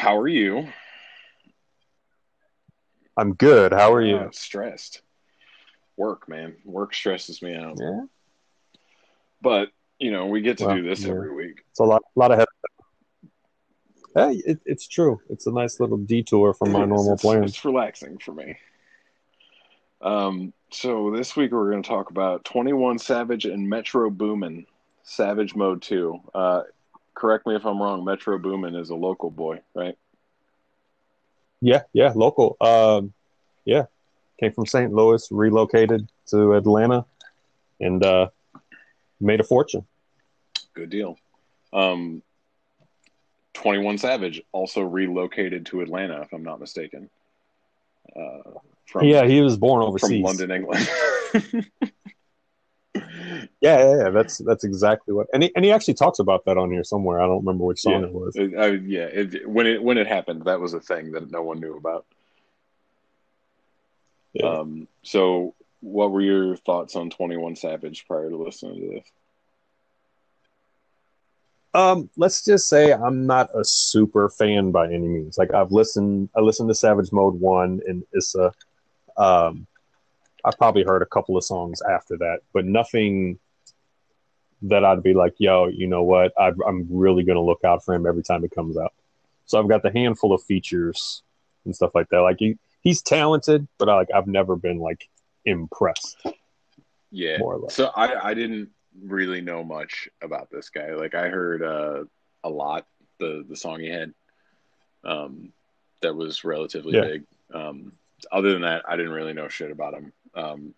how are you? I'm good. How are you? Uh, stressed. Work, man. Work stresses me out. Yeah, But you know, we get to Well, do this yeah. every week. it's a lot, a lot of head. Hey, it, it's true. It's a nice little detour from my It is. normal it's, plans. It's relaxing for me. Um, so this week we're going to talk about Twenty One Savage and Metro Boomin, Savage Mode Two. Uh, correct me if I'm wrong. Metro Boomin is a local boy, right? Yeah, yeah, local. Um, yeah, came from St. Louis, relocated to Atlanta, and uh, made a fortune. Good deal. Um, Twenty One Savage also relocated to Atlanta, if I'm not mistaken. Uh, from yeah, he was born from overseas. London, England. Yeah, yeah, yeah, that's that's exactly what. And he, and he actually talks about that on here somewhere. I don't remember which song Yeah. it was. I- yeah, it, when it when it happened, that was a thing that no one knew about. Yeah. Um, so, what were your thoughts on Twenty One Savage prior to listening to this? Um, let's just say I'm not a super fan by any means. Like I've listened, I listened to Savage Mode one and Issa. Um, I probably heard a couple of songs after that, but nothing that I'd be like, yo, you know what? I, I'm really gonna look out for him every time it comes out. So I've got the handful of features and stuff like that. Like he, he's talented, but I, like I've never been like impressed. Yeah. More or less. So I I didn't really know much about this guy. Like I heard uh, a lot the the song he had um, that was relatively Yeah. big. Um, other than that, I didn't really know shit about him. Um,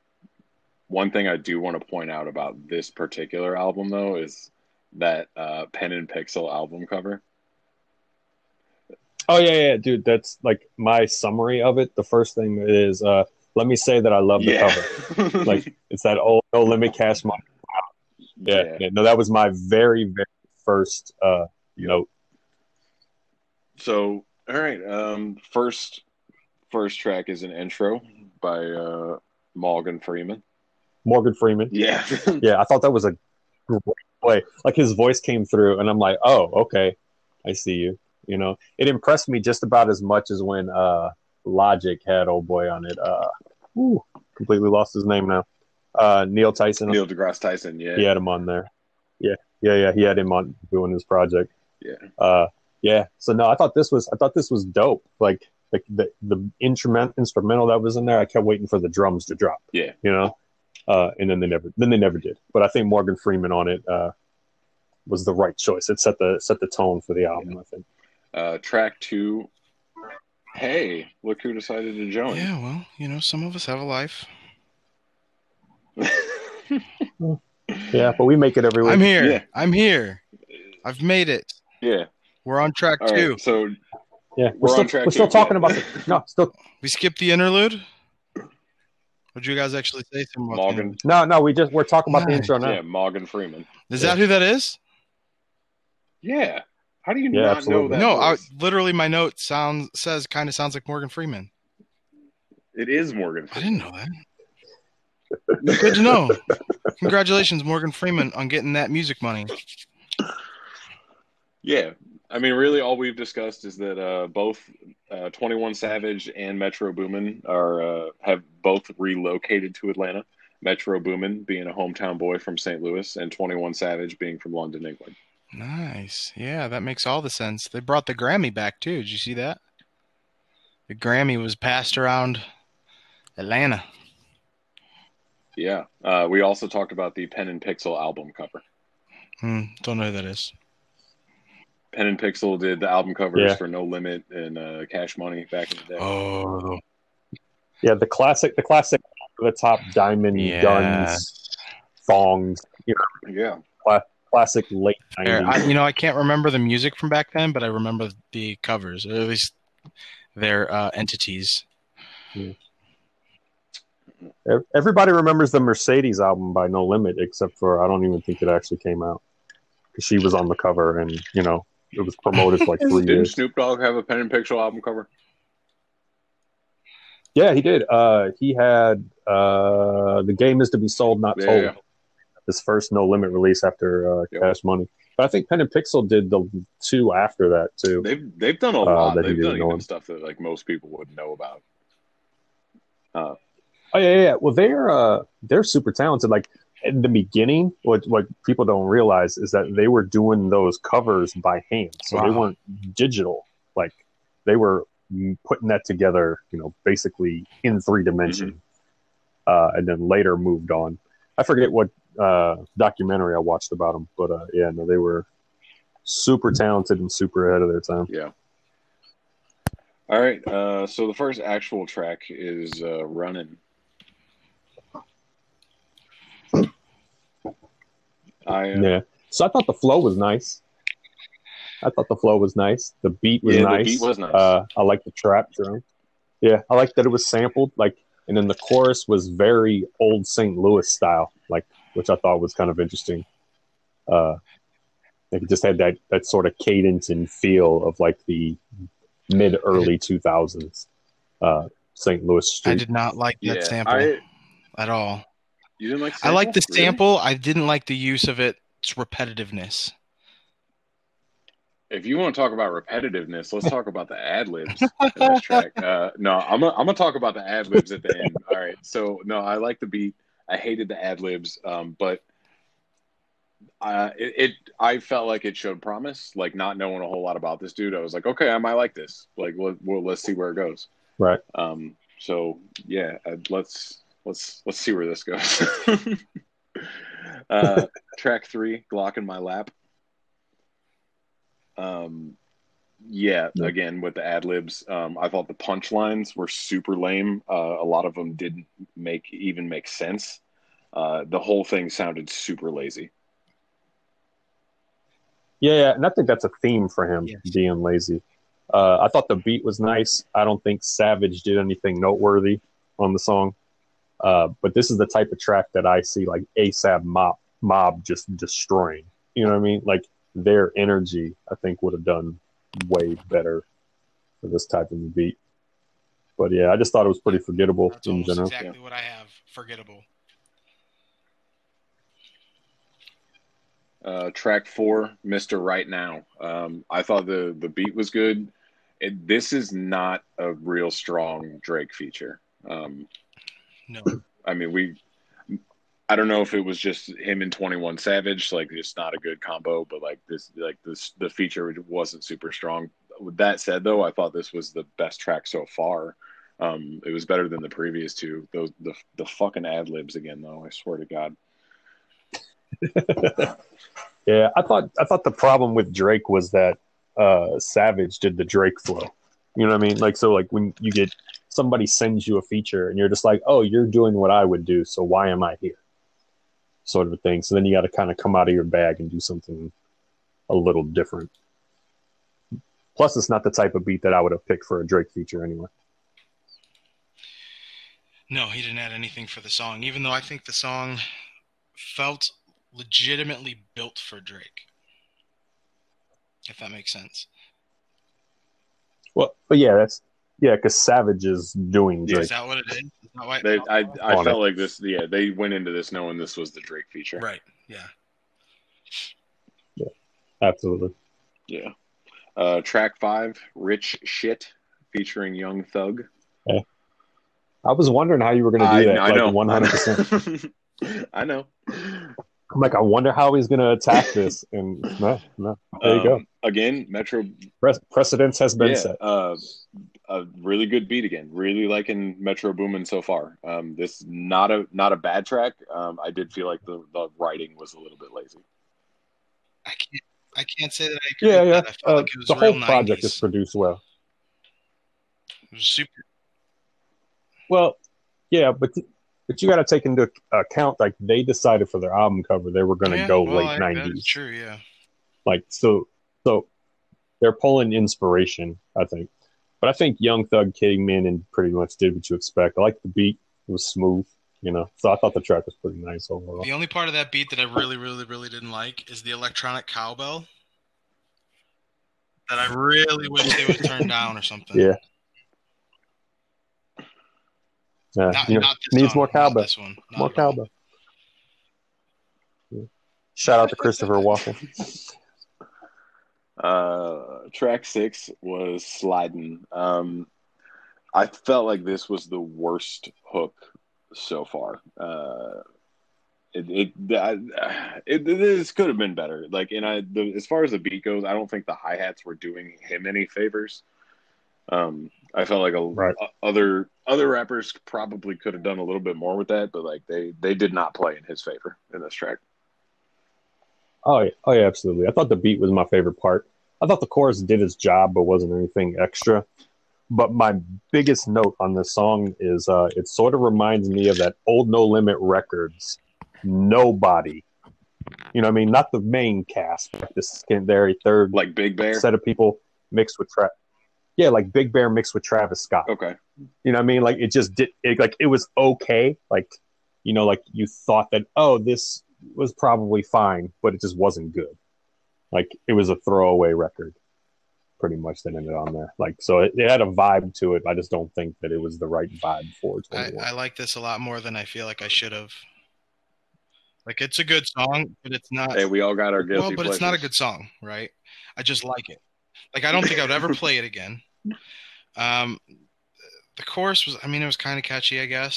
one thing I do want to point out about this particular album though is that uh, Pen and Pixel album cover. Oh yeah, yeah, dude. That's like my summary of it. The first thing is, uh, let me say that I love the cover. Like it's that old no limit cash money. Yeah, Yeah. yeah, no, that was my very, very first uh, note. So, all right. Um, first, first track is an intro by uh, Morgan Freeman. Morgan Freeman. Yeah, Yeah, I thought that was a great play. Like his voice came through, and I'm like, oh, okay, I see you. You know, it impressed me just about as much as when uh, Logic had old boy on it. Uh, ooh, completely lost his name now. Uh, Neil Tyson. Neil deGrasse Tyson. Yeah, he had him on there. Yeah, yeah, yeah. He had him on doing his project. Yeah. Uh, yeah. So no, I thought this was I thought this was dope. Like like the the instrument instrumental that was in there. I kept waiting for the drums to drop. Yeah. You know, uh, and then they never then they never did. But I think Morgan Freeman on it uh, was the right choice. It set the set the tone for the album. I think. Uh, track two. Hey, look who decided to join. Yeah, well, you know, some of us have a life. Yeah, but we make it every week. I'm here. Yeah. I'm here. I've made it. yeah. We're on track All two. right. So yeah, we're we're, still, on track we're still two, talking yeah. about the no, still We skipped the interlude. What Would you guys actually say something Morgan. no, no. We just we're talking about the intro now. Yeah, Morgan Freeman. interlude? Is that who that is? Yeah. How do you Yeah, not absolutely. know that? no, I, literally my note sounds says kind of sounds like Morgan Freeman. it is Morgan. Freeman. I didn't know that. Good to know. Congratulations, Morgan Freeman, on getting that music money. Yeah. I mean, really, all we've discussed is that uh, both uh, Twenty One Savage and Metro Boomin are uh, have both relocated to Atlanta. Metro Boomin being a hometown boy from St. Louis, and Twenty One Savage being from London, England. Nice. Yeah, that makes all the sense. They brought the Grammy back too. Did you see that? The Grammy was passed around Atlanta. Yeah. Uh, we also talked about the Pen and Pixel album cover. Hmm, don't know who that is. Pen and Pixel did the album covers Yeah. for No Limit and uh, Cash Money back in the day. Oh, Yeah, the classic, the classic, the top diamond Yeah. guns, thongs. You Yeah. know, classic late There, I, you know, I can't remember the music from back then, but I remember the covers, or at least their uh, entities. Everybody remembers the Mercedes album by No Limit, except for I don't even think it actually came out because she was on the cover, and you know it was promoted for like three Didn't years. Snoop Dogg have a Pen and Pixel album cover? Yeah, he did. Uh, he had uh, the game is to be sold, not Yeah, told. yeah. His first No Limit release after uh, Yep. Cash Money. But I think Pen and Pixel did the two after that too. They've they've done a Uh, lot. that They've done even stuff that like most people wouldn't know about. Uh, Oh yeah, yeah. yeah. Well, they're uh, they're super talented. Like in the beginning, what what people don't realize is that they were doing those covers by hand, so they weren't digital. Like they were putting that together, you know, basically in three dimension, uh, and then later moved on. I forget what uh, documentary I watched about them, but uh, yeah, no, they were super talented and super ahead of their time. yeah. All right. Uh, so the first actual track is uh, "Running." I uh, Yeah. So I thought the flow was nice. I thought the flow was nice. The beat was Yeah, the nice. beat was nice. Uh, I like the trap drum. Yeah, I like that it was sampled. Like, and then the chorus was very old St. Louis style, like, which I thought was kind of interesting. Uh, like it just had that that sort of cadence and feel of like the mid early two thousands uh, St. Louis I did not like that yeah, sample I, at all. You didn't like. I like the Really? sample. I didn't like the use of it. its repetitiveness. If you want to talk about repetitiveness, let's talk about the ad libs in this track. Uh, no, I'm gonna, I'm gonna talk about the ad libs at the end. All right. So no, I like the beat. I hated the ad libs, um, but uh, it, it I felt like it showed promise. Like not knowing a whole lot about this dude, I was like, okay, I might like this. Like, let, well, let's see where it goes. Right. Um. So yeah, uh, let's let's let's see where this goes. uh, track three, Glock in my lap. Um, yeah, Yeah. again with the ad libs, um, I thought the punchlines were super lame. Uh, a lot of them didn't make even make sense. Uh, the whole thing sounded super lazy. Yeah, yeah, and I think that's a theme for him Yes. being lazy. Uh, I thought the beat was nice. I don't think Savage did anything noteworthy on the song, uh, but this is the type of track that I see like ASAP Mob Mob just destroying. You know what I mean? Like their energy, I think would have done way better for this type of beat. But yeah, I just thought it was pretty forgettable That's in general. exactly what I have. Forgettable. Uh, track four, Mister Right Now. Um, I thought the the beat was good. It, this is not a real strong Drake feature. Um, No. I mean, we. I don't know if it was just him and Twenty One Savage, like just not a good combo, but like this, like this, the feature wasn't super strong. With that said, though, I thought this was the best track so far. Um, it was better than the previous two. Those the the fucking ad libs again, though. I swear to God. Yeah, I thought I thought the problem with Drake was that uh, Savage did the Drake flow. You know what I mean? Like so, like when you get somebody sends you a feature and you're just like, oh, you're doing what I would do, so why am I here? Sort of a thing. So then you got to kind of come out of your bag and do something a little different. Plus, it's not the type of beat that I would have picked for a Drake feature anyway. No, he didn't add anything for the song, even though I think the song felt legitimately built for Drake. If that makes sense. Well, but yeah, that's yeah, because Savage is doing Yeah, Drake. Is that what it is? Is that why They, I. I felt it. like this. Yeah, they went into this knowing this was the Drake feature. Right. Yeah. Yeah. Absolutely. Yeah. Uh, track five, Rich Shit, featuring Young Thug. Yeah. I was wondering how you were going to do that. I like know. one hundred percent. I know. I'm like, I wonder how he's going to attack this. And no, no. There you go. Um, Again, Metro. Pre- precedence has been Yeah, set. uh, a really good beat again. Really liking Metro Boomin so far. Um, this not a not a bad track. Um, I did feel like the, the writing was a little bit lazy. I can't. I can't say that I agree. Yeah, with yeah. That. I felt Uh, like it was the real whole project 90s. is produced well. It was super. Well, yeah, but but you got to take into account like they decided for their album cover they were going to Yeah, go well, late I- That is nineties. true. Yeah. Like so, so they're pulling inspiration, I think. But I think Young Thug came in and pretty much did what you expect. I like the beat; it was smooth, you know. So I thought the track was pretty nice overall. The only part of that beat that I really, really, really didn't like is the electronic cowbell. That I really wish they would turn down or something. Yeah. Yeah, Not, you know, not this needs song, more cowbell. This one. Not More cowbell. Shout out to Christopher Walken. Uh, track six was sliding. Um, I felt like this was the worst hook so far. Uh, it it, it, it this could have been better. Like, and I the, as far as the beat goes, I don't think the hi hats were doing him any favors. Um, I felt like a, Right. other other rappers probably could have done a little bit more with that, but like they they did not play in his favor in this track. Oh yeah, oh yeah, absolutely. I thought the beat was my favorite part. I thought the chorus did its job, but wasn't anything extra. But my biggest note on this song is uh, it sort of reminds me of that old No Limit Records. Nobody, you know, what I mean, not the main cast, but the secondary, third Like Big Bear. set of people mixed with Tra Yeah, like Big Bear mixed with Travis Scott. Okay. You know what I mean? Like it just did it like it was okay. Like, you know, like you thought that, oh, this was probably fine, but it just wasn't good. Like it was a throwaway record, pretty much that ended on there. Like so it, it had a vibe to it. I just don't think that it was the right vibe for I, I like this a lot more than I feel like I should have. Like it's a good song, but it's not. Hey, we all got our guilty well, but it's not a good song, right? I just like it. Like I don't think I would ever play it again. Um, the chorus was, I mean, it was kind of catchy, I guess,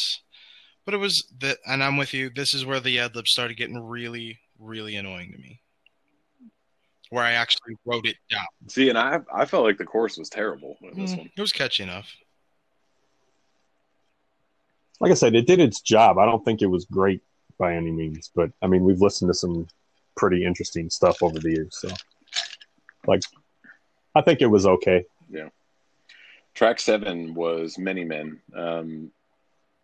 but it was that, and I'm with you. This is where the ad libs started getting really, really annoying to me. Where I actually wrote it down. See, and I I felt like the course was terrible in this Mm, one. It was catchy enough. like I said, it did its job. I don't think it was great by any means, but I mean, we've listened to some pretty interesting stuff over the years. So, like, I think it was okay. Yeah. Track seven was Many Men. Um,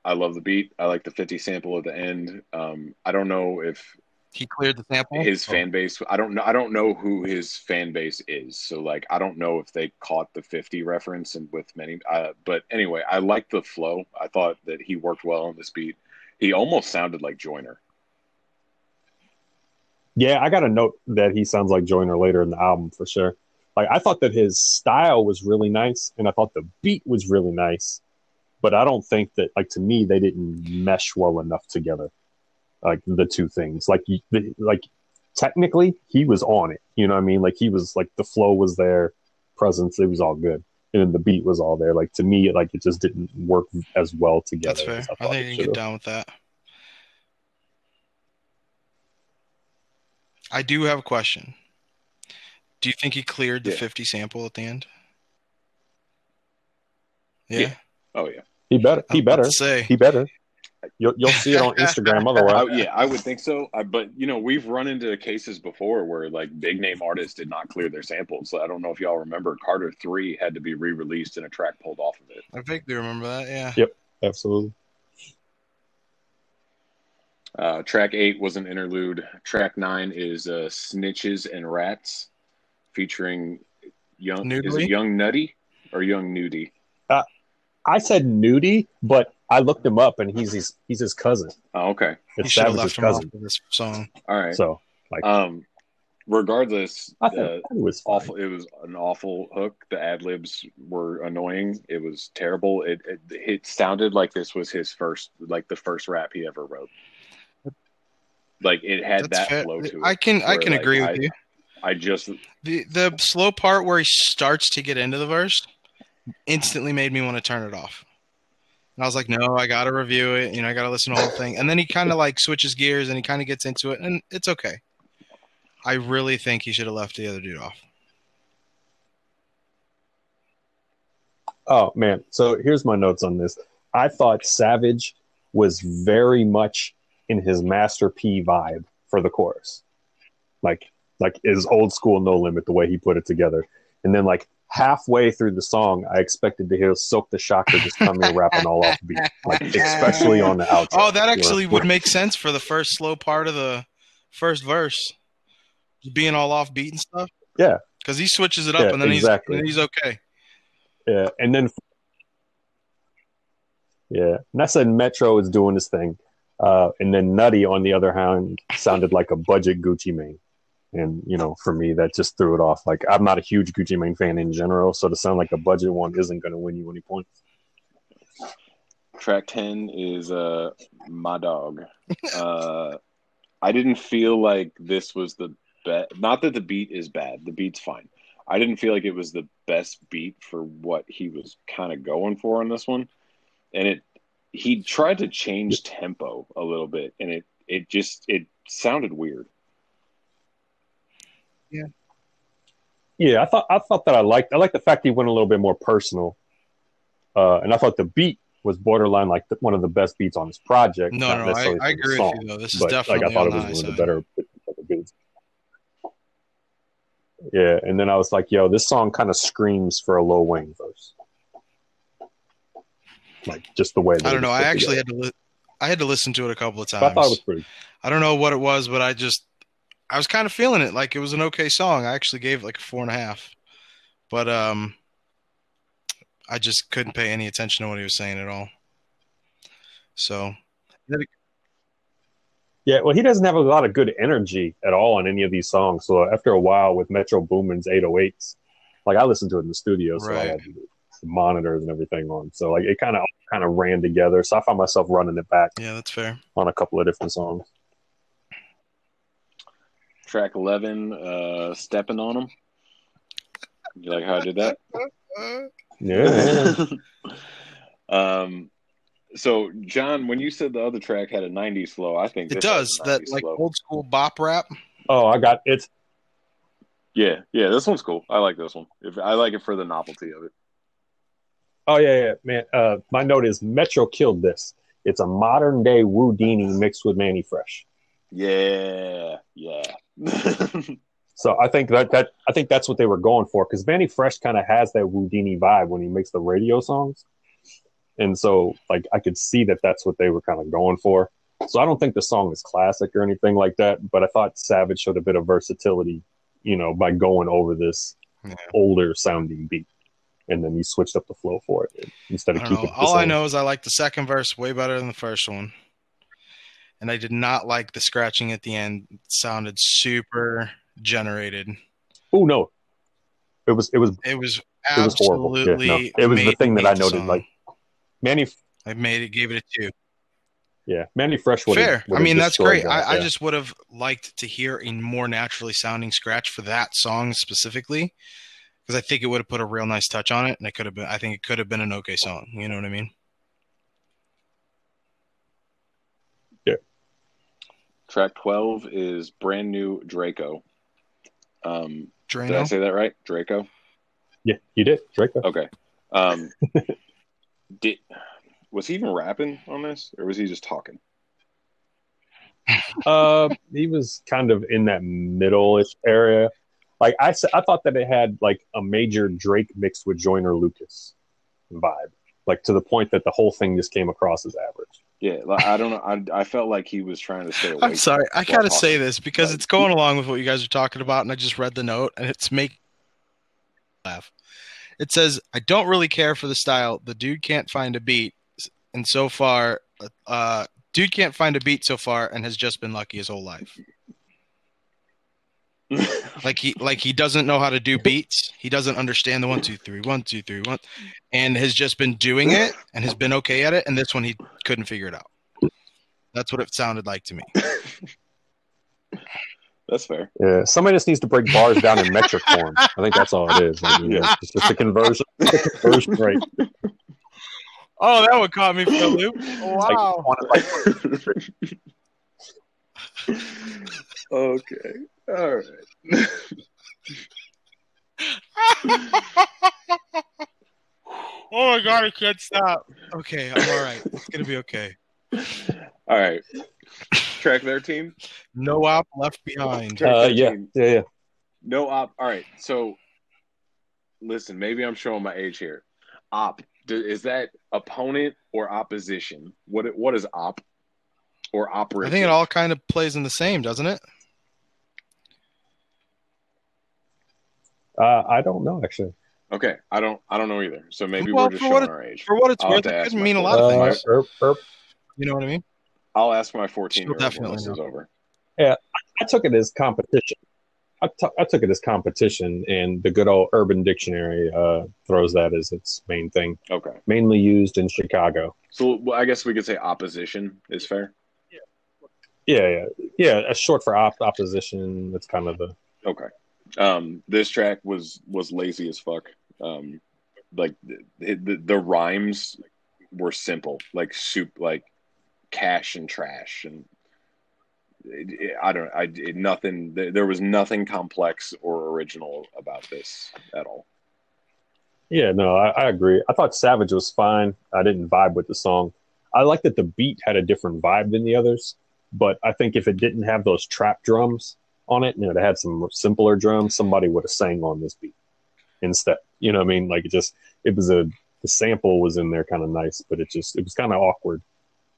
I love the beat. I like the 50 sample at the end. Um, I don't know if He cleared the sample. his Oh. fan base. I don't know. I don't know who his fan base is. So like, I don't know if they caught the 50 reference and with many. Uh, but anyway, I like the flow. I thought that he worked well on this beat. He almost sounded like Joyner. Yeah, I got a note that he sounds like Joyner later in the album for sure. Like I thought that his style was really nice, and I thought the beat was really nice, but I don't think that like to me they didn't mesh well enough together. Like the two things, like the, like technically he was on it. You know what I mean? Like he was like the flow was there, presence it was all good, and then the beat was all there. Like to me, like it just didn't work as well together. That's fair. as I think you can get down with that. I do have a question. Do you think he cleared the Yeah. 50 sample at the end? Yeah. Yeah. Oh yeah. He better. He better. say. He better. You'll you'll see it on Instagram otherwise. I, yeah, I would think so. I, but you know, we've run into cases before where like big name artists did not clear their samples. So I don't know if y'all remember. Carter Three had to be re-released and a track pulled off of it. I vaguely remember that. Yeah. Yep. Absolutely. Uh, track eight was an interlude. Track nine is uh, "Snitches and Rats," featuring young. Is it Young Nutty or Young Nudie? I said nudie, but I looked him up and he's his he's his cousin. Oh, okay. He It's should have Savage's left him cousin. of this song. All right. So like Um, regardless, I thought uh, it was fine. awful. It was an awful hook. The ad libs were annoying. It was terrible. It, it it sounded like this was his first, like the first rap he ever wrote. Like it had That's that fair. flow to it. I can I can like, agree I- with you. I just The the slow part where he starts to get into the verse instantly made me want to turn it off. And I was like, no, I gotta review it, you know, I gotta listen to the whole thing. And then he kind of like switches gears and he kind of gets into it, and it's okay. I really think he should have left the other dude off. Oh man. So here's my notes on this. I thought Savage was very much in his Master P vibe for the chorus. Like like his old school no limit the way he put it together. And then like halfway through the song, I expected to hear Silk the Shocker just come in rapping all off beat. Like especially on the outro. Oh, that actually would make sense for the first slow part of the first verse, being all off beat and stuff. Yeah. because he switches it up Yeah, and then exactly. he's and he's okay. Yeah, and then yeah, and I said Metro is doing his thing, uh, and then Nutty on the other hand sounded like a budget Gucci Mane, and you know for me that just threw it off. Like I'm not a huge Gucci Mane fan in general, so to sound like a budget one isn't going to win you any points. track ten is uh my dog. Uh, I didn't feel like this was the bet. Not that the beat is bad. The beat's fine. I didn't feel like it was the best beat for what he was kind of going for on this one, and it he tried to change tempo a little bit, and it it just it sounded weird. Yeah, Yeah, I thought I thought that I liked I liked the fact he went a little bit more personal, uh, and I thought the beat was borderline like the, one of the best beats on this project. No, not no, I, I agree song, with you though. This is but definitely like I thought it was the high one of the side. better beats. Yeah, and then I was like, "Yo, this song kind of screams for a Lil Wayne verse." Like just the way. that I don't know. I actually together. had to li- I had to listen to it a couple of But times. I thought it was pretty. I don't know what it was, but I just I was kind of feeling it. Like it was an okay song. I actually gave it like a four and a half, but um, I just couldn't pay any attention to what he was saying at all. So Yeah, well, he doesn't have a lot of good energy at all on any of these songs. So after a while, with Metro Boomin's 808s, like I listened to it in the studio, so I had the monitors and everything on. So like it kind of kind of ran together. So I found myself running it back yeah, that's fair. on a couple of different songs. Track eleven, uh, stepping on Them. You like how I did that? Yeah, um, so John, when you said the other track had a '90s flow, I think It does that 90s like flow. old school bop rap. oh, I got it's Yeah, yeah, this one's cool. I like this one. If I like it for the novelty of it. oh yeah, yeah, man. Uh, my note is Metro killed this. It's a modern day Whodini mixed with Manny Fresh. Yeah, yeah. So I think that that I think that's what they were going for because Manny Fresh kind of has that Whodini vibe when he makes the radio songs, and so like I could see that that's what they were kind of going for. So I don't think the song is classic or anything like that, but I thought Savage showed a bit of versatility, you know, by going over this Yeah. older sounding beat, and then he switched up the flow for it instead of keeping know. it the All I know is I like the second verse way better than the first one, and I did not like the scratching at the end. It sounded super generated. Oh no, it was it was It was it was horrible. Yeah, no. absolutely. It was the thing that I noted. song. Like Manny, I made it, gave it a two. yeah, Manny Fresh would Fair. I mean, that's great. I, I just would have liked to hear a more naturally sounding scratch for that song specifically, because I think it would have put a real nice touch on it, and it could have been. I think it could have been an okay song. You know what I mean? Track twelve is brand new Draco. Um, did I say that right? Draco. yeah, you did Draco. Okay. Um, did was he even rapping on this, or was he just talking? Uh, he was kind of in that middle-ish area. Like I, I thought that it had like a major Drake mixed with Joyner Lucas vibe, like to the point that the whole thing just came across as average. Yeah, like, I don't know. I, I felt like he was trying to stay away. I'm sorry. I gotta say this because Like- it's going along with what you guys are talking about, and I just read the note, and it's make laugh. It says, "I don't really care for the style. The dude can't find a beat, and so far, uh, dude can't find a beat so far, and has just been lucky his whole life. Like he, like he doesn't know how to do beats. He doesn't understand the one, two, three, one, two, three, one, and has just been doing it and has been okay at it. And this one, he couldn't figure it out. That's what it sounded like to me. That's fair. Yeah, somebody just needs to break bars down in metric form. I think that's all it is. I mean, Yeah. It's just a conversion, it's a conversion rate. Oh, that one caught me for a loop. Wow. one like, okay. All right. oh my god, I can't stop. Okay, I'm all right. It's gonna be okay. All right. Track thirteen. No op left behind. Uh, yeah, 13. yeah, yeah. No op. All right. So, listen. Maybe I'm showing my age here. Op. Is that opponent or opposition? What? What is op? Or operate? I think it all kind of plays in the same, doesn't it? Uh, I don't know actually. Okay. I don't. I don't know either. So maybe Well, we're just for showing it- our age. For what it's I'll worth, it ask could mean a lot of Uh, things. er, er, You know what I mean? I'll ask my 14 year old when definitely this is know. over. I took it as competition. I t- I took it as competition, and the good old Urban Dictionary uh, throws that as its main thing. Okay. Mainly used in Chicago. So well, I guess we could say opposition is fair. Yeah, yeah, yeah. A short for op- opposition. That's kind of the Okay. Um, this track was was lazy as fuck. Um, like the, the, the rhymes were simple, like soup, like cash and trash, and it, it, I don't, I it, nothing. There was nothing complex or original about this at all. Yeah, no, I, I agree. I thought Savage was fine. I didn't vibe with the song. I like that the beat had a different vibe than the others, but I think if it didn't have those trap drums on it, and it had some simpler drums, somebody would have sang on this beat instead. You know what I mean? Like it just it was a the sample was in there kind of nice, but it just it was kind of awkward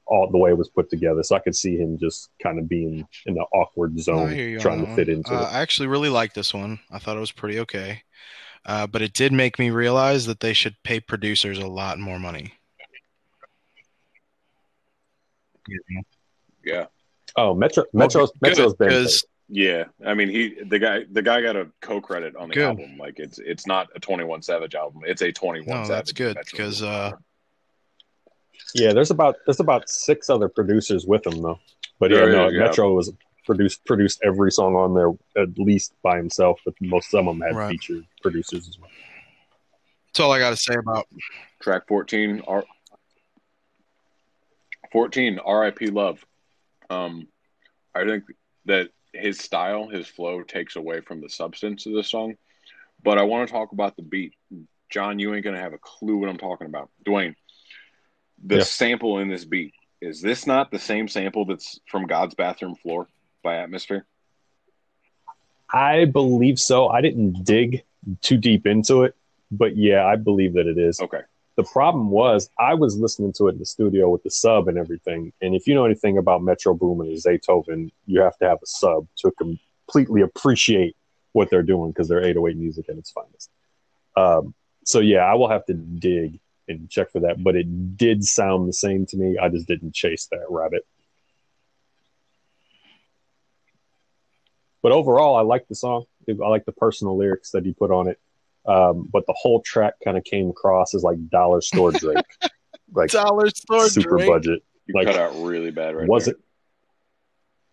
all the way it was put together. So I could see him just kind of being in the awkward zone trying to fit into uh, it. I actually really liked this one. I thought it was pretty okay. Uh, but it did make me realize that they should pay producers a lot more money. Yeah. Oh, Metro Metro's Good, Metro's been because Yeah, I mean he the guy the guy got a co-credit on the Good. album. Like it's it's not a Twenty One Savage album. It's a Twenty One no, Savage. that's good because uh, Yeah, there's about there's about six other producers with him though. But yeah, There no, you go. Metro was produced produced every song on there at least by himself, but most some of them had Right. featured producers as well. that's all I got to say about. track fourteen R fourteen R.I.P. Love. Um, I think that his style, his flow, takes away from the substance of the song. But I want to talk about the beat. John, you ain't gonna have a clue what I'm talking about. Dwayne, the Yeah. sample in this beat is this not the same sample that's from God's Bathroom Floor by Atmosphere? I believe so. I didn't dig too deep into it, but yeah, I believe that it is. Okay. The problem was I was listening to it in the studio with the sub and everything. And if you know anything about Metro Boomin and Zaytoven, you have to have a sub to completely appreciate what they're doing because they're 808 music at its finest. Um, so yeah, I will have to dig and check for that. But it did sound the same to me. I just didn't chase that rabbit. But overall, I like the song. I like the personal lyrics that he put on it. Um, but the whole track kind of came across as like dollar store Drake, like Dollar store super Drake. budget. You Like, cut out really bad right was there. it?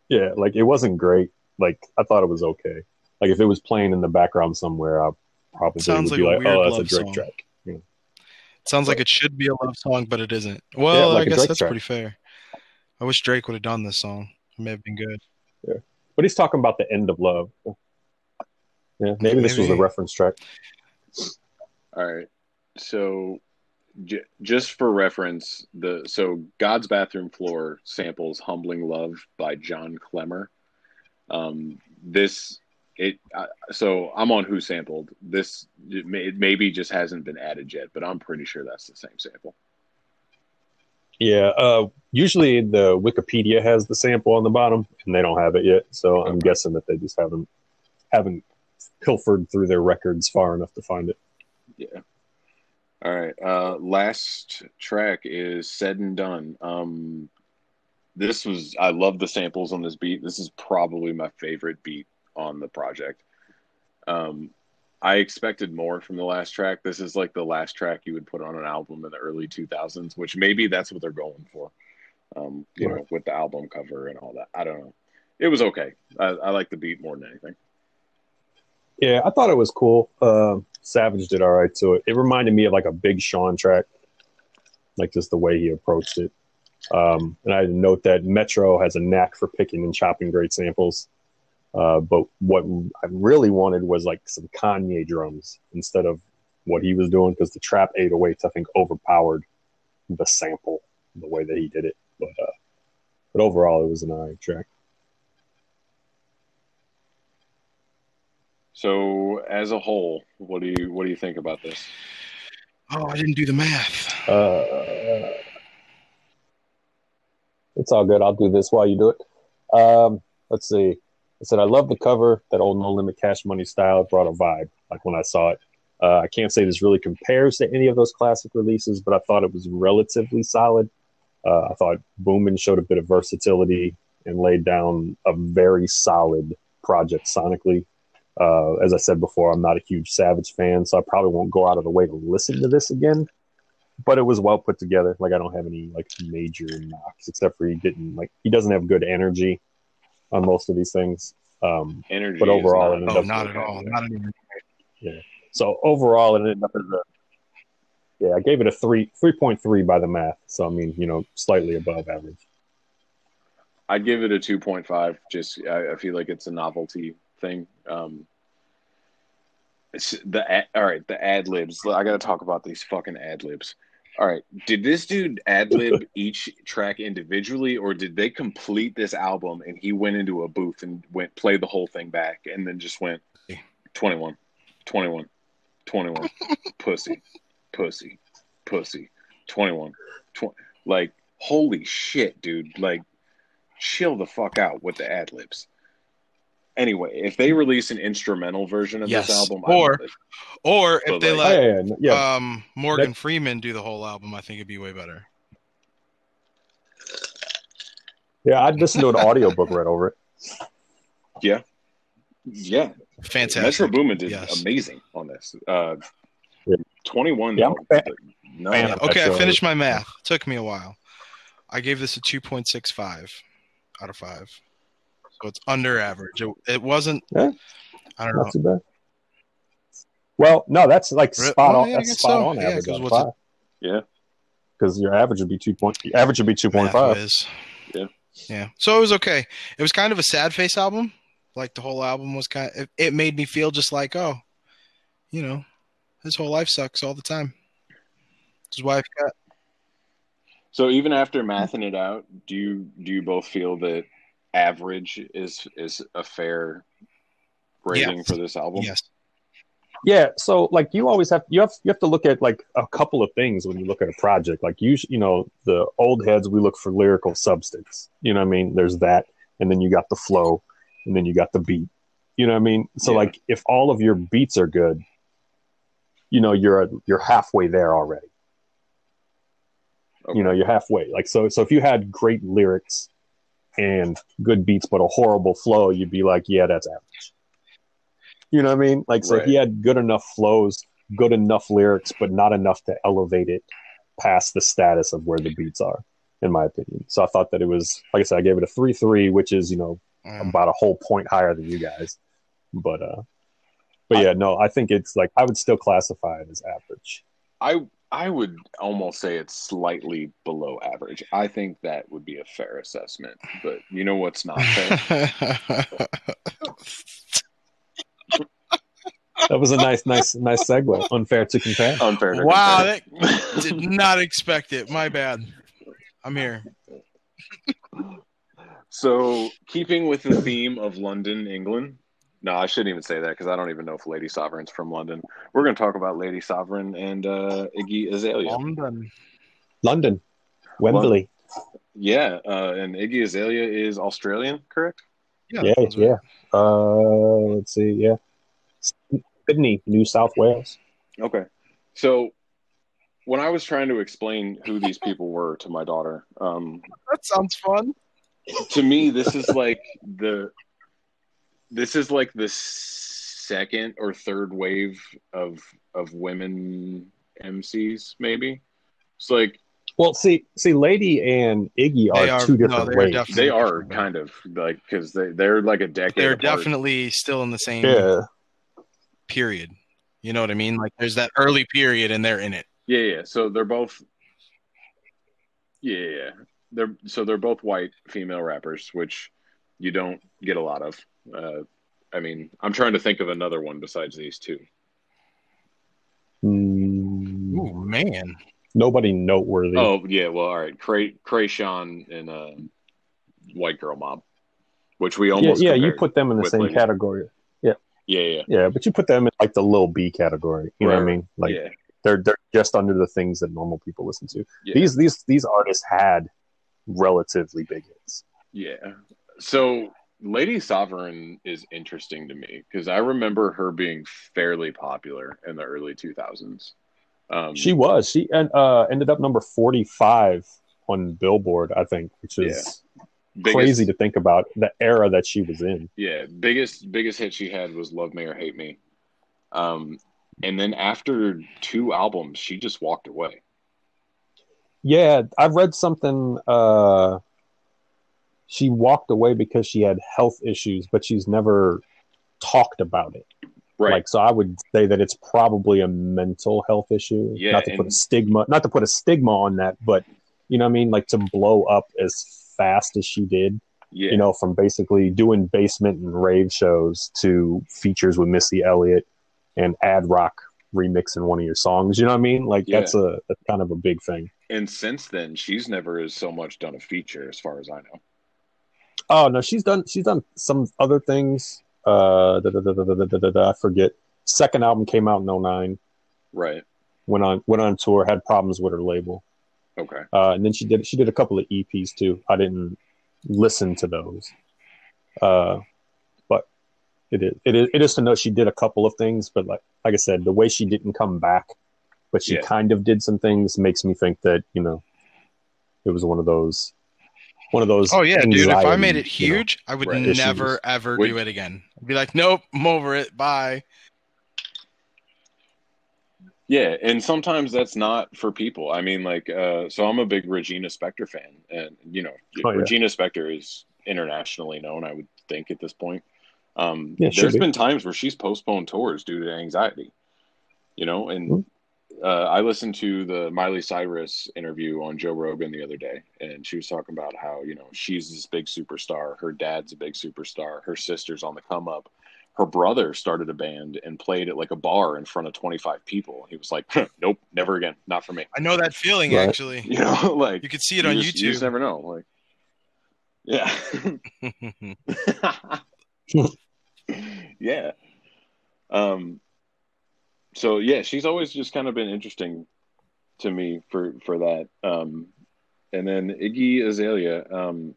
Yeah, like it wasn't great. Like I thought it was okay. Like if it was playing in the background somewhere, I probably Sounds would be like a like, "Oh, that's a love Drake song. track." You know? Sounds like it should be a love song, but it isn't. Well, like I a guess Drake that's track. pretty fair. I wish Drake would have done this song. It may have been good. Yeah, But he's talking about the end of love. Yeah, maybe, this was a Maybe. reference track. All right. So, j- just for reference, the so God's bathroom floor samples "Humbling Love" by John Klemmer. Um, this it so I'm on who sampled this. It, may, it maybe just hasn't been added yet, but I'm pretty sure that's the same sample. Yeah, uh, usually the Wikipedia has the sample on the bottom, and they don't have it yet. So I'm guessing that they just haven't haven't pilfered through their records far enough to find it. Yeah. All right. Uh, last track is "Said and Done." Um, this was I love the samples on this beat. This is probably my favorite beat on the project. Um, I expected more from the last track. This is like the last track you would put on an album in the early 2000s, which maybe that's what they're going for. Um, you know, with the album cover and all that. I don't know. It was okay. I, I like the beat more than anything. Yeah, I thought it was cool. Uh, Savage did all right to it. It reminded me of like a Big Sean track, like just the way he approached it. Um, and I had to note that Metro has a knack for picking and chopping great samples. Uh, but what I really wanted was like some Kanye drums instead of what he was doing because the trap 808s I think overpowered the sample the way that he did it. But uh, but overall, it was an alright track. So, as a whole, what do you what do you think about this? Oh, I didn't do the math. Uh, it's all good. I'll do this while you do it. Um, let's see. I said I love the cover. That old No Limit Cash Money style It brought a vibe. Like when I saw it, uh, I can't say this really compares to any of those classic releases, but I thought it was relatively solid. Uh, I thought Boomin showed a bit of versatility and laid down a very solid project sonically. Uh, as I said before, I'm not a huge Savage fan, so I probably won't go out of the way to listen to this again but it was well put together. Like I don't have any like major knocks, except for he didn't like he doesn't have good energy on most of these things. Um, Energy. But overall, not- it Oh, ended not at all. Not even. so overall, it ended up as a yeah. I gave it a three three point three by the math. So I mean, you know, slightly above average. I'd give it a two point five. Just I, I feel like it's a novelty thing. Um, it's the ad, all right. The ad libs. I got to talk about these fucking ad libs. All right, did this dude ad lib each track individually, or did they complete this album and he went into a booth and went played the whole thing back and then just went 21, 21, 21, pussy, pussy, pussy, 21, 20. Like, holy shit, dude. Like, chill the fuck out with the ad libs. Anyway, if they release an instrumental version of Yes. this album, Or- I love it. Or if they like- let yeah, yeah, yeah. um, Morgan Freeman do the whole album, I think it'd be way better. yeah, I'd listen to an audiobook right over it. yeah, yeah, Fantastic. Metro Boomin did Yes. amazing on this. Uh, Yeah. 21. Yeah, I'm a fan- no, fan Okay, I finished my math. Took me a while. I gave this a 2.65 out of 5. So it's under average. It, it wasn't Yeah. I don't know. Not too bad. Well, no, that's like spot well, on. yeah, that's spot so. on Yeah, average. 'cause out what's it- five. Yeah. because your average would be two point. your Average would be two point Math five. whiz. Yeah. Yeah. So it was okay. It was kind of a sad face album. Like the whole album was kind of, it, it made me feel just like, oh, you know, his whole life sucks all the time. His wife got So even after mathing it out, do you do you both feel that average is is a fair rating Yes. for this album? yes. Yeah, so like you always have you have you have to look at like a couple of things when you look at a project. Like you you know the old heads we look for lyrical substance. You know what I mean? There's that, and then you got the flow, and then you got the beat. You know what I mean? So Yeah. like if all of your beats are good, you know you're you're halfway there already. Okay. You know you're halfway. Like so so if you had great lyrics and good beats but a horrible flow, you'd be like, yeah, that's average. You know what I mean? Like so if he had good enough flows, good enough lyrics, but not enough to elevate it past the status of where the beats are, in my opinion. So I thought that it was like I said, I gave it a three three, which is, you know, Um, about a whole point higher than you guys. But uh but yeah, no, I think it's like I would still classify it as average. I I would almost say it's slightly below average. I think that would be a fair assessment. But you know what's not fair? That was a nice, nice, nice segue. Unfair to compare. Unfair. To Wow, compare. Did not expect it. My bad. I'm here. So, keeping with the theme of London, England. No, I shouldn't even say that because I don't even know if Lady Sovereign's from London. We're going to talk about Lady Sovereign and uh, Iggy Azalea. London. London. Wembley. Yeah, uh, and Iggy Azalea is Australian, correct? Yeah. Yeah, that was yeah. Uh let's see, yeah. Sydney, New South Wales. Okay. So, when I was trying to explain who these people were to my daughter, um, That sounds fun. to me this is like the this is like the second or third wave of of women MCs maybe it's like Well, see, see, Lady and Iggy are, They are- two different they are ways. definitely- they are kind of like because they they're like a decade They're apart. definitely still in the same Yeah, period. You know what I mean? Like there's that early period and they're in it. yeah yeah so they're both yeah yeah yeah. they're so they're both white female rappers which you don't get a lot of uh I mean I'm trying to think of another one besides these two Mm, Ooh, man. nobody noteworthy. Oh yeah, well, all right. Cray Kreayshawn and uh, White Girl Mob, which we almost yeah, you put them in the same Lady. category. yeah, yeah, Yeah, yeah, but you put them in like the little B category. You know what I mean? Like yeah, they're they're just under the things that normal people listen to. yeah, These these these artists had relatively big hits. yeah. So Lady Sovereign is interesting to me because I remember her being fairly popular in the early two thousands. Um, She was. She and uh, ended up number forty five on Billboard, I think, which is biggest- crazy to think about the era that she was in. Yeah, biggest biggest hit she had was "Love Me or Hate Me," um, and then after two albums, she just walked away. Yeah, I've read something. Uh, she walked away because she had health issues, but she's never talked about it. Right. Like so, I would say that it's probably a mental health issue. Yeah, not to put a stigma, not to put a stigma on that, but you know, what I mean, like to blow up as fast as she did. yeah. You know, from basically doing basement and rave shows to features with Missy Elliott and ad rock remixing one of your songs. You know what I mean? Like Yeah. that's a that's kind of a big thing. and since then, she's never as so much done a feature, as far as I know. Oh no, she's done. She's done some other things. Uh, da, da, da, I forget. Second album came out in 09. Right. Went on went on tour. Had problems with her label. Okay. Uh, and then she did she did a couple of EPs too. I didn't listen to those. Uh, but it is it is it is to know she did a couple of things. But like like I said, the way she didn't come back, but she yeah. kind of did some things makes me think that you know, it was one of those one of those. Oh yeah, dude. If I made it you know. huge, I would right, never issues. ever Wait. do it again. I'd be like, nope, I'm over it. Bye. Yeah, and sometimes that's not for people. I mean, like, uh, so I'm a big Regina Spektor fan, and you know, Oh, yeah. Regina Spektor is internationally known. I would think at this point. Um, Yeah, should there's be. been times where she's postponed tours due to anxiety. You know, and Hmm. Uh, I listened to the Miley Cyrus interview on Joe Rogan the other day, and she was talking about how you know she's this big superstar. Her dad's a big superstar. Her sister's on the come up. Her brother started a band and played at like a bar in front of 25 people. He was like, "Nope, never again. Not for me." I know that feeling Right. actually. You know, like You could see it on just, You just never know. Like, yeah, yeah. Um. So yeah, she's always just kind of been interesting to me for for that. Um, and then Iggy Azalea. Um,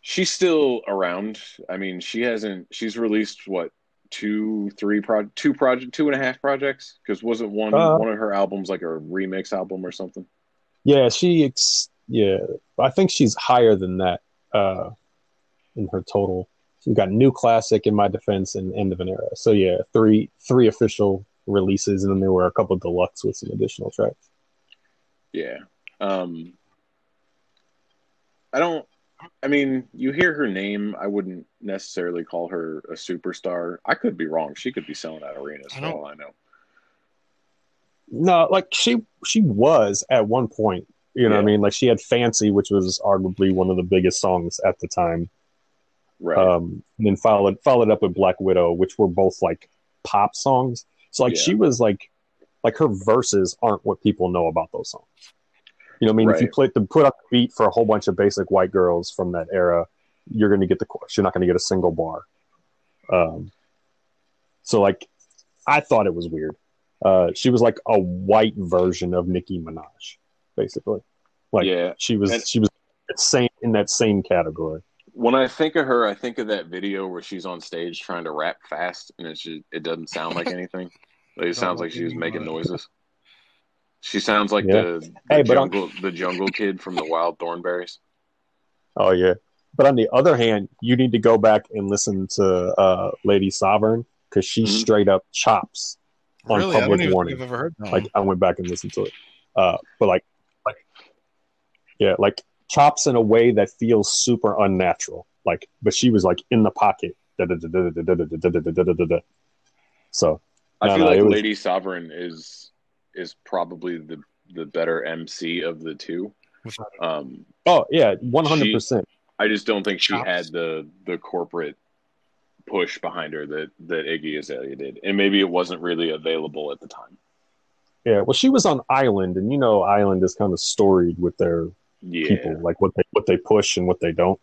she's still around. I mean, she hasn't. She's released what two, three pro, two project, two and a half projects. Because wasn't one Uh, one of her albums like a remix album or something? Yeah, she ex- yeah, I think she's higher than that uh in her total. She's got new classic in my defense and end of an era. So yeah, three three official releases and then there were a couple deluxe with some additional tracks. Yeah. Um I don't I mean, you hear her name, I wouldn't necessarily call her a superstar. I could be wrong. She could be selling out arenas I for all I know. No, like she she was at one point, you know what I mean? Like she had Fancy, which was arguably one of the biggest songs at the time. Right. Um and then followed followed up with Black Widow, which were both like pop songs. So like Yeah. she was like like her verses aren't what people know about those songs. You know what I mean? If you play to put up a beat for a whole bunch of basic white girls from that era, you're gonna get the chorus. You're not gonna get a single bar. Um so like I thought it was weird. Uh she was like a white version of Nicki Minaj, basically. Like yeah. she was and- she was same in that same category. When I think of her, I think of that video where she's on stage trying to rap fast and it's just, it doesn't sound like anything. Like, it sounds like she was making noises. She sounds like Yeah. the, the Hey, but I'm- jungle the jungle kid from the Wild Thornberrys. Oh yeah. But on the other hand, you need to go back and listen to uh, Lady Sovereign because she Mhm. straight up chops on really, public even warning. think I've ever heard that. Like. I went back and listened to it. Uh, but like, like, yeah, like chops in a way that feels super unnatural. Like, but she was like in the pocket. So I feel like. Lady Sovereign is is probably the the better MC of the two. Um, oh yeah, one hundred percent. I just don't think she had the the corporate push behind her that that Iggy Azalea did, and maybe it wasn't really available at the time. Yeah, well, she was on Island, and you know, Island is kind of storied with their yeah, people, like what they what they push and what they don't.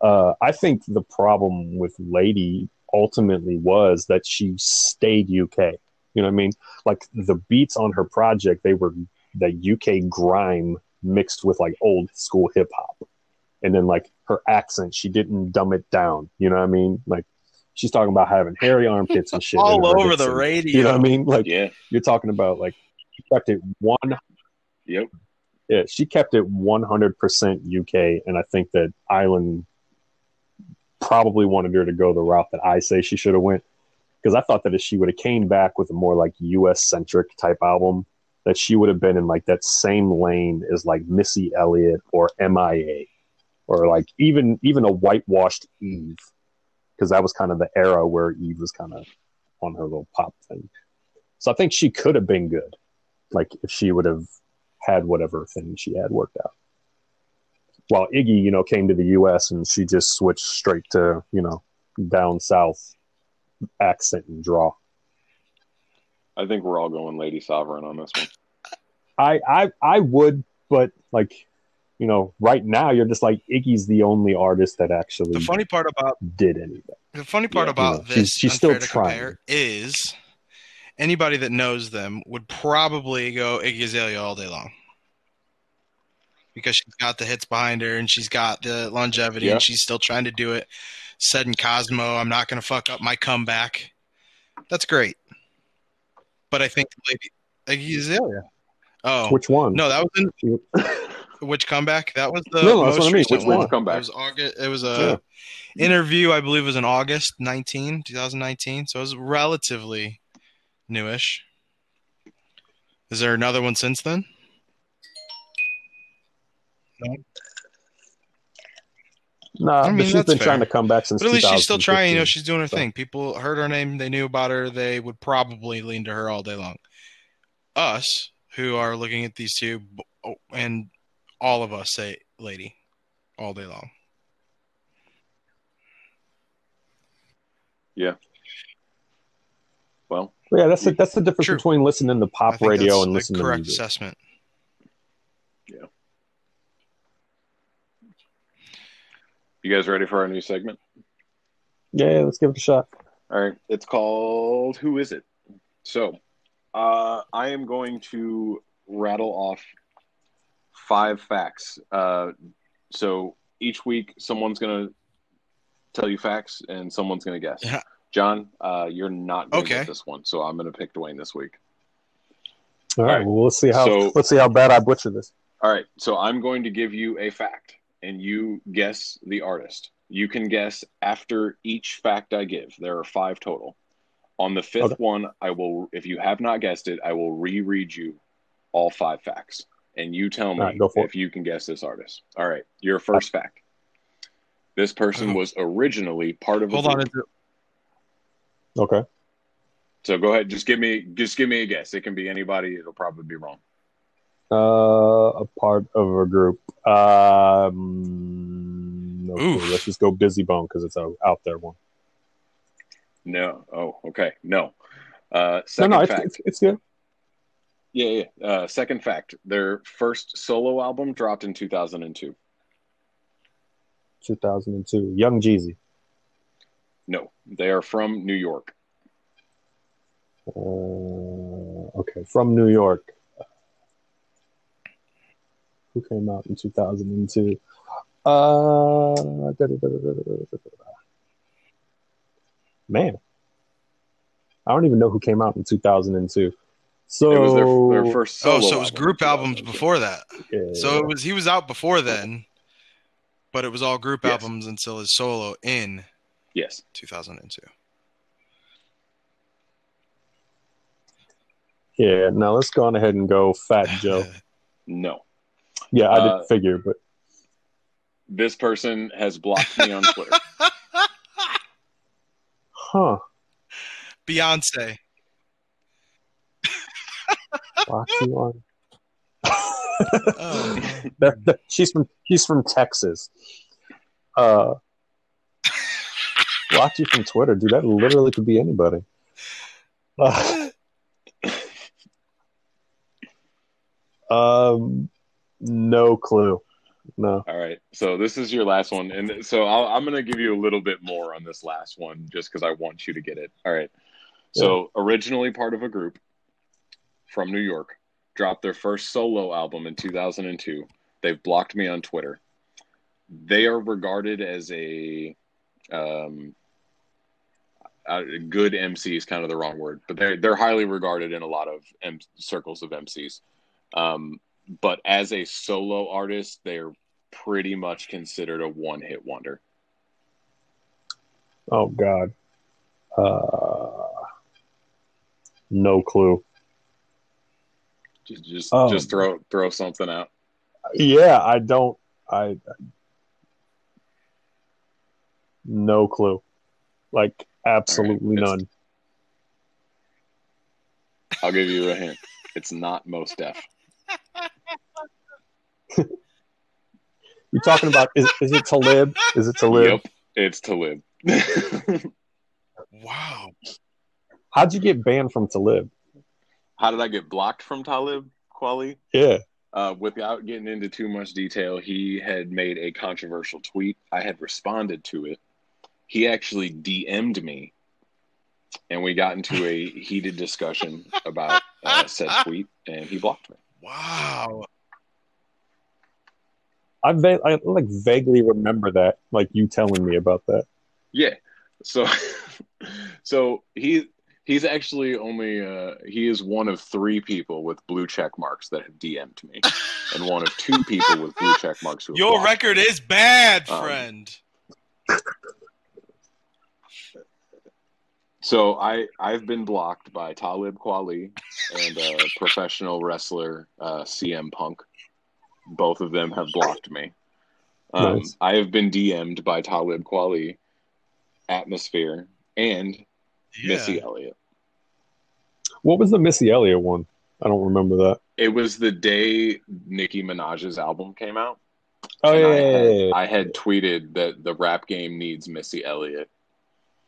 Uh, I think the problem with Lady ultimately was that she stayed UK. You know what I mean? Like the beats on her project, they were the UK grime mixed with like old school hip hop, and then like her accent, she didn't dumb it down. You know what I mean? Like she's talking about having hairy armpits and shit all over the radio. You know what I mean? Like yeah, you're talking about like she kept it one yep. Yeah, she kept it 100% UK, and I think that Island probably wanted her to go the route that I say she should have went. Because I thought that if she would have came back with a more like US centric type album, that she would have been in like that same lane as like Missy Elliott or MIA. or like even even a whitewashed Eve, because that was kind of the era where Eve was kind of on her little pop thing. So I think she could have been good, like if she would have had whatever thing she had worked out. While Iggy, you know, came to the U.S. and she just switched straight to you know down south accent and draw. I think we're all going Lady Sovereign on this one. I I I would, but like you know, right now you're just like Iggy's the only artist that actually The funny part about did anything. the funny part Yeah, about you know, this she's- she's still trying. Compare is anybody that knows them would probably go Iggy Azalea all day long because she's got the hits behind her and she's got the longevity Yeah. and she's still trying to do it. Said in Cosmo, I'm not going to fuck up my comeback. That's great, but I think Iggy Azalea. Oh Which one? no, that was in which comeback? That was the No, no, that's most what I mean. Which one. Comeback. It was August. It was a interview. I believe was in August 19, 2019. So it was relatively newish. Is there another one since then? No. Nah, I mean, but she's that's been fair. trying to come back since. But at least she's still trying. You know, she's doing her So- thing. People heard her name. They knew about her. They would probably lean to her all day long. Us, who are looking at these two, oh, and all of us say "lady" all day long. Well, yeah, that's the, that's the difference True. between listening to pop radio that's and the listening to correct music. assessment. Yeah. You guys ready for our new segment? Yeah, yeah, let's give it a shot. All right. It's called Who Is It? So, uh, I am going to rattle off five facts. Uh, so each week, someone's going to tell you facts and someone's going to guess. Yeah. John, uh, you're not going to Okay. get this one, so I'm going to pick Dwayne this week. All right, right. well, let's see how So- let's see how bad I butcher this. All right. So I'm going to give you a fact and you guess the artist. You can guess after each fact I give. There are five total. On the fifth Okay. one, I will, if you have not guessed it, I will reread you all five facts. And you tell me All right, go for if you can guess this artist. All right. Your first fact. This person Oh. was originally part of a Hold on. group. is it- Okay. So go ahead. Just give me just give me a guess. It can be anybody. It'll probably be wrong. Uh, a part of a group. Um, okay, let's just go Bizzy Bone because it's a out there one. No. Oh, okay. No. Uh, second no, it's, fact. it's it's good. Yeah, yeah. Uh, second fact: their first solo album dropped in 2002. 2002, Young Jeezy. No, they are from New York. Uh, okay, from New York. Who came out in 2002? Uh, man, I don't even know who came out in 2002. So it was their, their first solo. Oh, so it was album group albums before that. yeah, So it was he was out before then, but it was all group Yes. albums until his solo in Yes. 2002. yeah. Now let's go on ahead and go Fat Joe. No. Yeah, I Uh, did figure, but This person has blocked me on Twitter. huh? Beyonce. Block you on. Oh. That- that- she's from she's from Texas. Uh, blocked you from Twitter, dude. That literally could be anybody. Uh, um, no clue. No. All right. So this is your last one, and so I'll, I'm going to give you a little bit more on this last one, just because I want you to get it. All right. So originally part of a group from New York, dropped their first solo album in 2002. They've blocked me on Twitter. They are regarded as a um, uh, good MC is kind of the wrong word, but they're they're highly regarded in a lot of M- circles of MCs. Um, but as a solo artist, they're pretty much considered a one hit wonder. Oh God. Uh, no clue. Just just Oh. just throw throw something out. Yeah, I don't. I No clue. Like absolutely It's- none. I'll give you a hint. It's not Mos Def. You're talking about is, is it Talib? Is it Talib? Yep, it's Talib. Wow. How'd you get banned from Talib? How did I get blocked from Talib Kweli? Yeah. Uh, without getting into too much detail, he had made a controversial tweet. I had responded to it. He actually DM'd me, and we got into a heated discussion about uh, said tweet, and he blocked me. Wow. I, va- I like vaguely remember that, like you telling me about that. Yeah. So, so he he's actually only uh, he is one of three people with blue check marks that have DM'd me, and one of two people with blue check marks who Your blocked record is bad, Um, So I I've been blocked by Talib Kweli and uh, professional wrestler uh, CM Punk. Both of them have blocked me. Um, Nice. I have been DM'd by Talib Kweli, Atmosphere, and Yeah. Missy Elliott. What was the Missy Elliott one? I don't remember that. It was the day Nicki Minaj's album came out. Oh yeah, I, yeah, had, yeah, yeah. I had tweeted that the rap game needs Missy Elliott,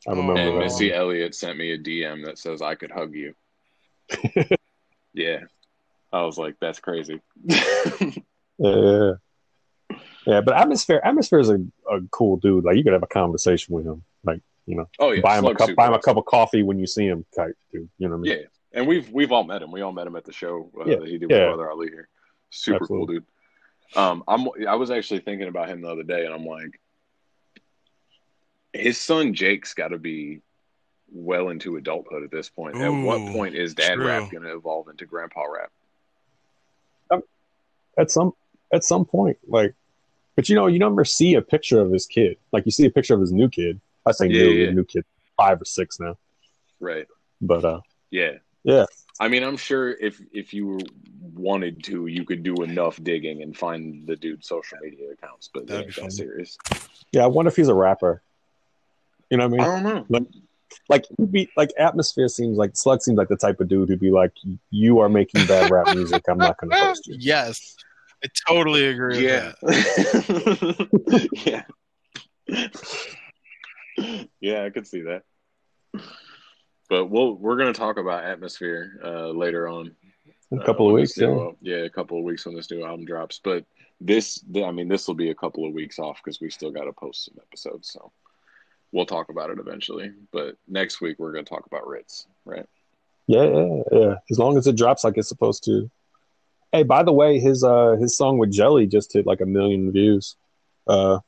I remember and. Missy one. Elliott sent me a DM that says I could hug you. yeah, I was like, that's crazy. Yeah, yeah, but atmosphere atmosphere is a, a cool dude. Like you could have a conversation with him. Like you know, oh yeah, buy him a cup, buy him a cup of coffee when you see him, type dude. You know what I mean? Yeah, and we've we've all met him. We all met him at the show uh, Yeah, that he did yeah. with Brother Ali here. Super cool dude. Um, I'm I was actually thinking about him the other day, and I'm like, his son Jake's got to be well into adulthood at this point. at what point is dad true. rap going to evolve into grandpa rap? At some at some point, like, but you know, you never see a picture of his kid. Like you see a picture of his new kid. I say Yeah, new, yeah. new kid, five or six now. Right. But uh, Yeah. Yeah. I mean, I'm sure if if you wanted to, you could do enough digging and find the dude's social media accounts, but That'd that be ain't that serious. yeah, I wonder if he's a rapper. You know what I mean? I mean? don't know. Like he'd be like atmosphere seems like Slug seems like the type of dude who'd be like, You are making bad rap music, I'm not gonna post you. Yes. I totally agree Yeah. with yeah. yeah, I could see that. But we'll we're gonna talk about atmosphere uh, later on. A uh, couple of weeks, this new yeah. al- yeah, a couple of weeks when this new album drops. But this, I mean, this will be a couple of weeks off because we still got to post some episodes. So we'll talk about it eventually. But next week we're gonna talk about Rittz, right? Yeah, yeah, yeah. As long as it drops like it's supposed to. Hey, by the way, his uh his song with Jelly just hit like a million views. Uh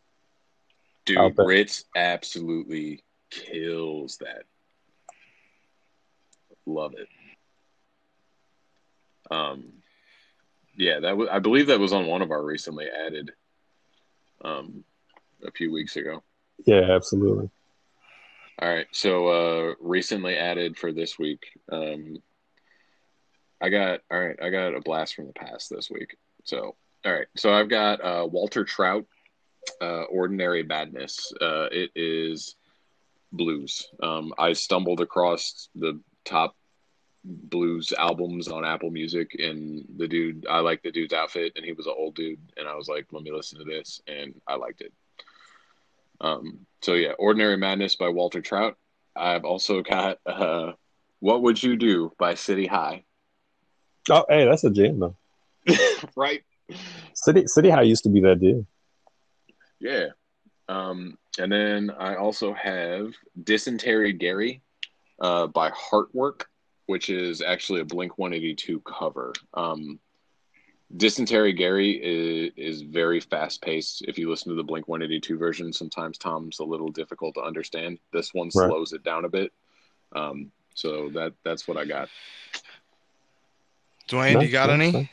Dude. Rittz absolutely kills that. Love it. Um, yeah, that was. I believe that was on one of our recently added, um, a few weeks ago. Yeah, absolutely. All right, so uh, recently added for this week. Um, I got all right. I got a blast from the past this week. So all right, so I've got uh, Walter Trout, uh, Ordinary Madness. Uh, it is blues. Um, I stumbled across the top blues albums on Apple Music, and the dude I liked the dude's outfit, and he was an old dude, and I was like, let me listen to this, and I liked it. Um, so yeah, Ordinary Madness by Walter Trout. I've also got uh, What Would You Do by City High. Oh, hey, that's a jam though. right? City City High used to be that deal. Yeah. Um, and then I also have Dysentery Gary uh, by Heartwork, which is actually a Blink 182 cover. Um, Dysentery Gary is, is very fast paced. If you listen to the Blink 182 version, sometimes Tom's a little difficult to understand. This one Right. slows it down a bit. Um, so that that's what I got. Dwayne, Nice, you got nice, any? nice.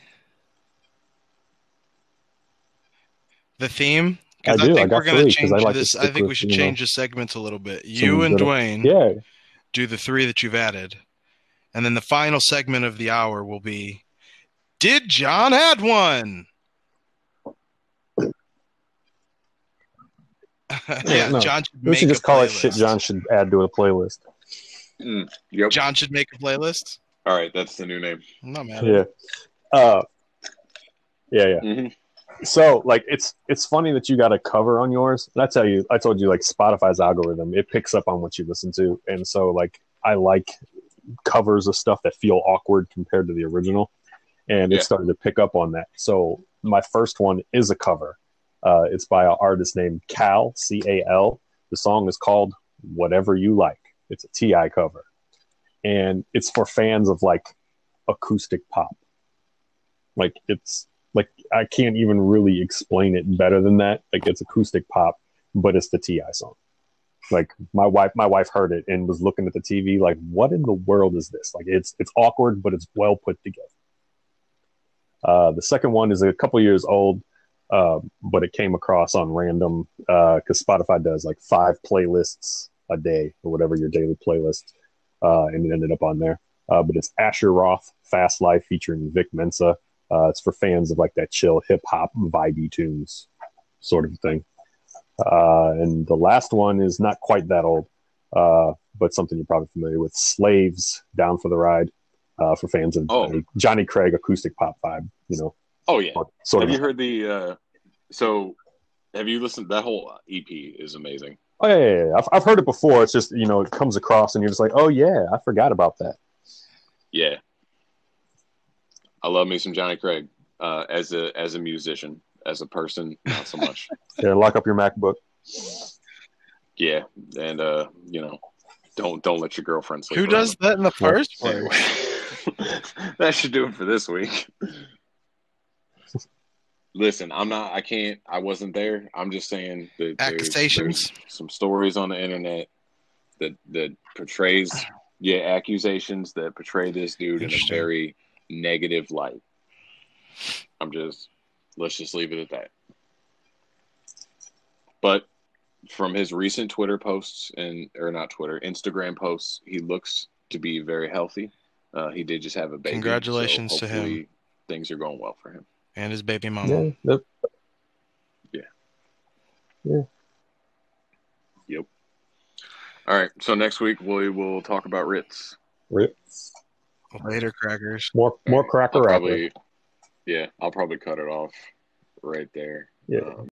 The theme? I Because I, do. I think got we're gonna change I like this. I think we should you know, change the segments a little bit. You and good- Dwayne Yeah. do the three that you've added, and then the final segment of the hour will be, "Did John add one?" yeah, no. John should We make should just a call it shit. John should add to a playlist. Mm, yep. John should make a playlist. All right, that's the new name. I'm not mad. Yeah. Uh, yeah, yeah. hmm So like it's it's funny that you got a cover on yours. And I tell you, I told you like Spotify's algorithm, it picks up on what you listen to. And so like I like covers of stuff that feel awkward compared to the original. And Yeah. it started to pick up on that. So my first one is a cover. Uh, it's by an artist named Cal, C A L. The song is called Whatever You Like. It's a TI cover. And it's for fans of like acoustic pop. Like it's like I can't even really explain it better than that. Like it's acoustic pop, but it's the Ti song. Like my wife, my wife heard it and was looking at the TV like, "What in the world is this?" Like it's it's awkward, but it's well put together. Uh, the second one is a couple years old, uh, but it came across on random because Spotify does like five playlists a day or whatever your daily playlist, uh, and it ended up on there. Uh, but it's Asher Roth, Fast Life featuring Vic Mensa. Uh, it's for fans of like that chill hip hop vibey tunes sort of thing. Uh, and the last one is not quite that old, uh, but something you're probably familiar with. Slaves Down for the Ride uh, for fans of Oh. Johnny, Johnny Craig acoustic pop vibe, you know, Oh yeah. sort Have of. you heard the? Uh, so, have you listened? That whole EP is amazing. Oh yeah, yeah, yeah. I've, I've heard it before. It's just you know it comes across and you're just like, oh yeah, I forgot about that. Yeah, I love me some Johnny Craig uh, as a as a musician, as a person, not so much. Yeah, lock up your MacBook. yeah, and uh, you know, don't don't let your girlfriend sleep. Who around does that in the first Anyway. that should do it for this week. Listen, I'm not. I can't. I wasn't there. I'm just saying that there's, Accusations. there's some stories on the internet that that portrays yeah accusations that portray this dude in a very negative light. I'm just let's just leave it at that. But from his recent Twitter posts and or not Twitter, Instagram posts, he looks to be very healthy. Uh, he did just have a baby. Congratulations so to him. Things are going well for him. And his baby mama. Yeah, yep. All right. So next week we will talk about Rittz. Ritz. Later, crackers. More more cracker I'll probably, yeah, I'll probably cut it off right there. Yeah. Um,